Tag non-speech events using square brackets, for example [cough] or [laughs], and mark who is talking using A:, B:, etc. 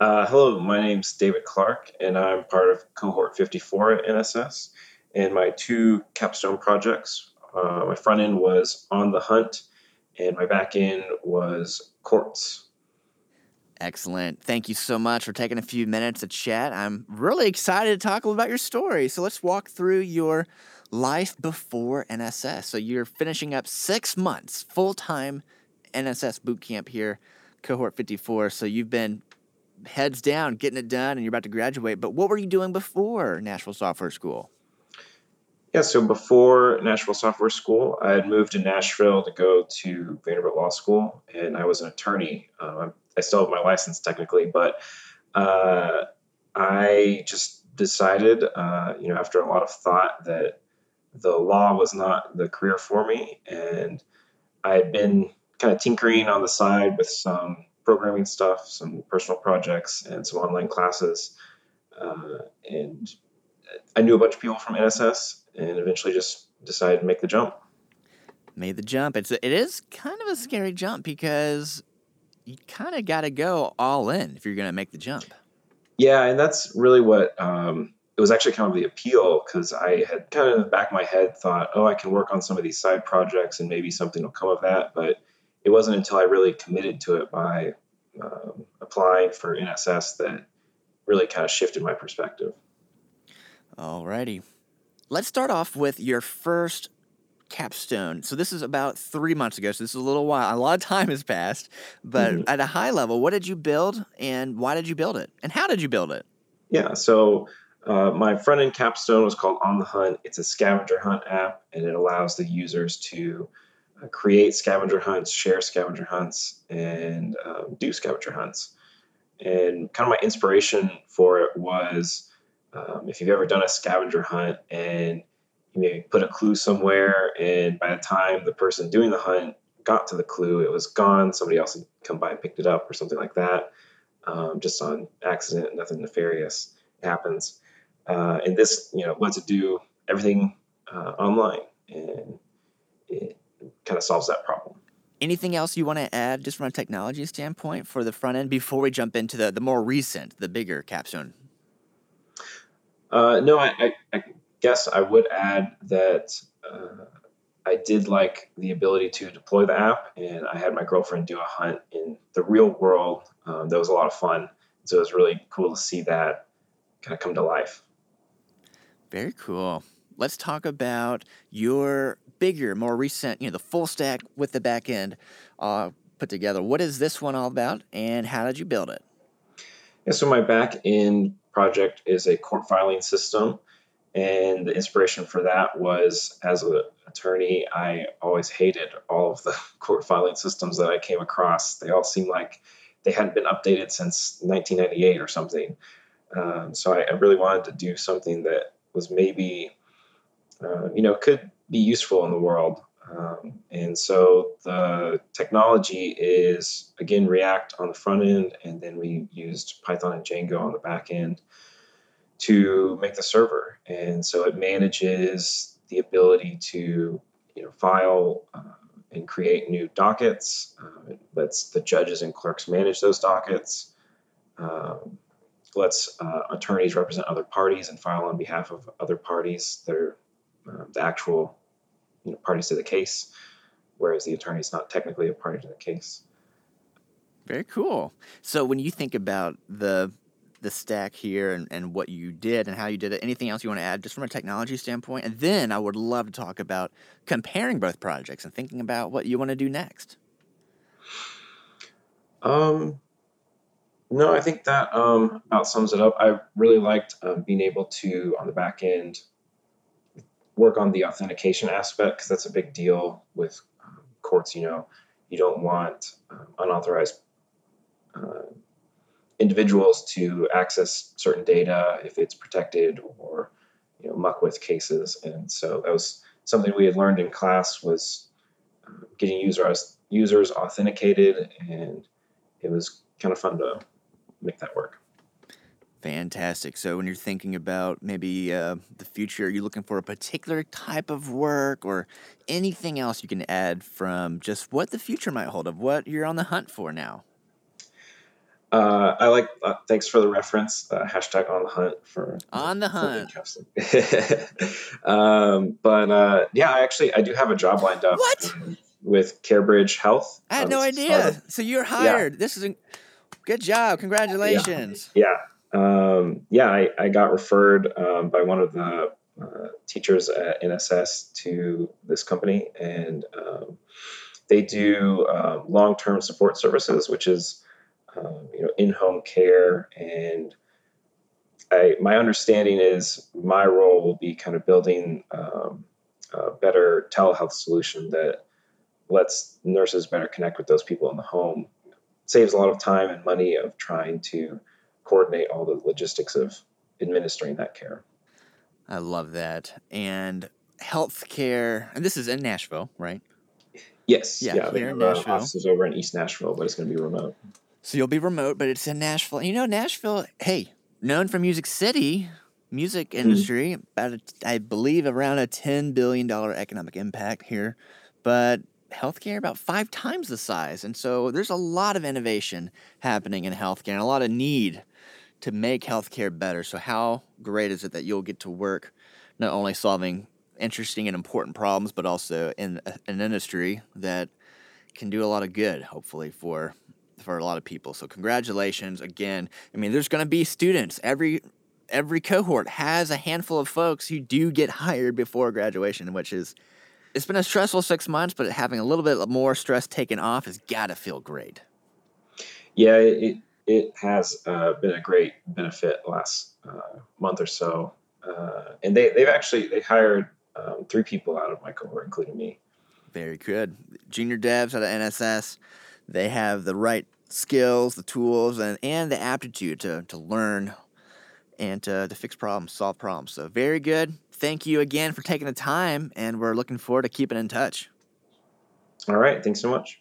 A: Uh, hello, my name's David Clark, and I'm part of cohort 54 at NSS. And my two capstone projects, uh, my front end was On the Hunt, and my back end was Courts.
B: Excellent. Thank you so much for taking a few minutes to chat. I'm really excited to talk a little about your story. So let's walk through your life before NSS. So you're finishing up six months full time NSS boot camp here, cohort 54. So you've been heads down, getting it done, and you're about to graduate. But what were you doing before Nashville Software School?
A: Yeah, so before Nashville Software School, I had moved to Nashville to go to Vanderbilt Law School, and I was an attorney. Um, I still have my license technically, but uh, I just decided, uh, you know, after a lot of thought, that the law was not the career for me, and I had been kind of tinkering on the side with some programming stuff, some personal projects, and some online classes. Uh, and I knew a bunch of people from NSS, and eventually just decided to make the jump.
B: Made the jump. It's it is kind of a scary jump because you kind of got to go all in if you're going to make the jump.
A: Yeah, and that's really what um, it was actually kind of the appeal because I had kind of in the back of my head thought, oh, I can work on some of these side projects and maybe something will come of that. But it wasn't until I really committed to it by um, applying for NSS that really kind of shifted my perspective.
B: Alrighty. Let's start off with your first capstone. So this is about three months ago. So this is a little while. A lot of time has passed. But mm-hmm. at a high level, what did you build and why did you build it? And how did you build it?
A: Yeah. So uh, my front end capstone was called On the Hunt. It's a scavenger hunt app and it allows the users to create scavenger hunts, share scavenger hunts, and um, do scavenger hunts. And kind of my inspiration for it was um, if you've ever done a scavenger hunt and you put a clue somewhere, and by the time the person doing the hunt got to the clue, it was gone. Somebody else had come by and picked it up, or something like that, um, just on accident, nothing nefarious happens. Uh, and this, you know, lets it do everything uh, online, and it kind of solves that problem.
B: Anything else you want to add, just from a technology standpoint, for the front end before we jump into the the more recent, the bigger capstone?
A: Uh, no, I, I, I, guess I would add that uh, I did like the ability to deploy the app, and I had my girlfriend do a hunt in the real world. Um, that was a lot of fun. So it was really cool to see that kind of come to life.
B: Very cool. Let's talk about your bigger, more recent, you know, the full stack with the back end uh, put together. What is this one all about, and how did you build it?
A: Yeah, so my back end project is a court filing system, and the inspiration for that was as an attorney, I always hated all of the [laughs] court filing systems that I came across. They all seemed like they hadn't been updated since 1998 or something. Um, so I, I, really wanted to do something that was maybe, uh, you know, could be useful in the world. Um, and so the technology is again React on the front end, and then we used Python and Django on the back end to make the server. And so it manages the ability to you know file uh, and create new dockets. Uh, it lets the judges and clerks manage those dockets. Um, lets uh, attorneys represent other parties and file on behalf of other parties that are uh, the actual you know, parties to the case, whereas the attorney is not technically a party to the case.
B: Very cool. So when you think about the the stack here and, and what you did and how you did it, anything else you want to add just from a technology standpoint? And then I would love to talk about comparing both projects and thinking about what you want to do next.
A: Um, no, I think that um, about sums it up. I really liked uh, being able to, on the back end, work on the authentication aspect because that's a big deal with um, courts. You know, you don't want um, unauthorized uh, individuals to access certain data if it's protected or you know muck with cases. And so that was something we had learned in class was uh, getting users users authenticated, and it was kind of fun to make that work.
B: Fantastic. So, when you're thinking about maybe uh, the future, are you looking for a particular type of work or anything else you can add from just what the future might hold of what you're on the hunt for now?
A: Uh, I like. Uh, thanks for the reference. Uh, hashtag on the hunt for
B: on the hunt. [laughs]
A: um, but uh, yeah, I actually I do have a job lined up.
B: What?
A: With CareBridge Health.
B: I had um, no idea. So you're hired. Yeah. This is a good job. Congratulations.
A: Yeah. Yeah. Um, yeah I, I got referred um, by one of the uh, teachers at NSS to this company, and um, they do uh, long-term support services, which is um, you know in-home care. And I, my understanding is my role will be kind of building um, a better telehealth solution that lets nurses better connect with those people in the home. saves a lot of time and money of trying to coordinate all the logistics of administering that care.
B: I love that. And healthcare, and this is in Nashville, right?
A: Yes. Yeah, yeah here in Nashville. offices over in East Nashville, but it's going to be remote.
B: So you'll be remote, but it's in Nashville. You know, Nashville, hey, known for Music City, music mm-hmm. industry, mm-hmm. about a, I believe around a ten billion dollar economic impact here, but healthcare about five times the size. And so there's a lot of innovation happening in healthcare and a lot of need to make healthcare better. So, how great is it that you'll get to work not only solving interesting and important problems, but also in an industry that can do a lot of good, hopefully, for for a lot of people. So congratulations again. I mean, there's going to be students every every cohort has a handful of folks who do get hired before graduation, which is it's been a stressful six months, but having a little bit more stress taken off has got to feel great.
A: Yeah, it it has uh, been a great benefit last uh, month or so, uh, and they they've actually they hired um, three people out of my cohort, including me.
B: Very good, junior devs out of NSS. They have the right skills, the tools, and and the aptitude to to learn and to, to fix problems, solve problems. So very good thank you again for taking the time, and we're looking forward to keeping in touch.
A: All right. Thanks so much.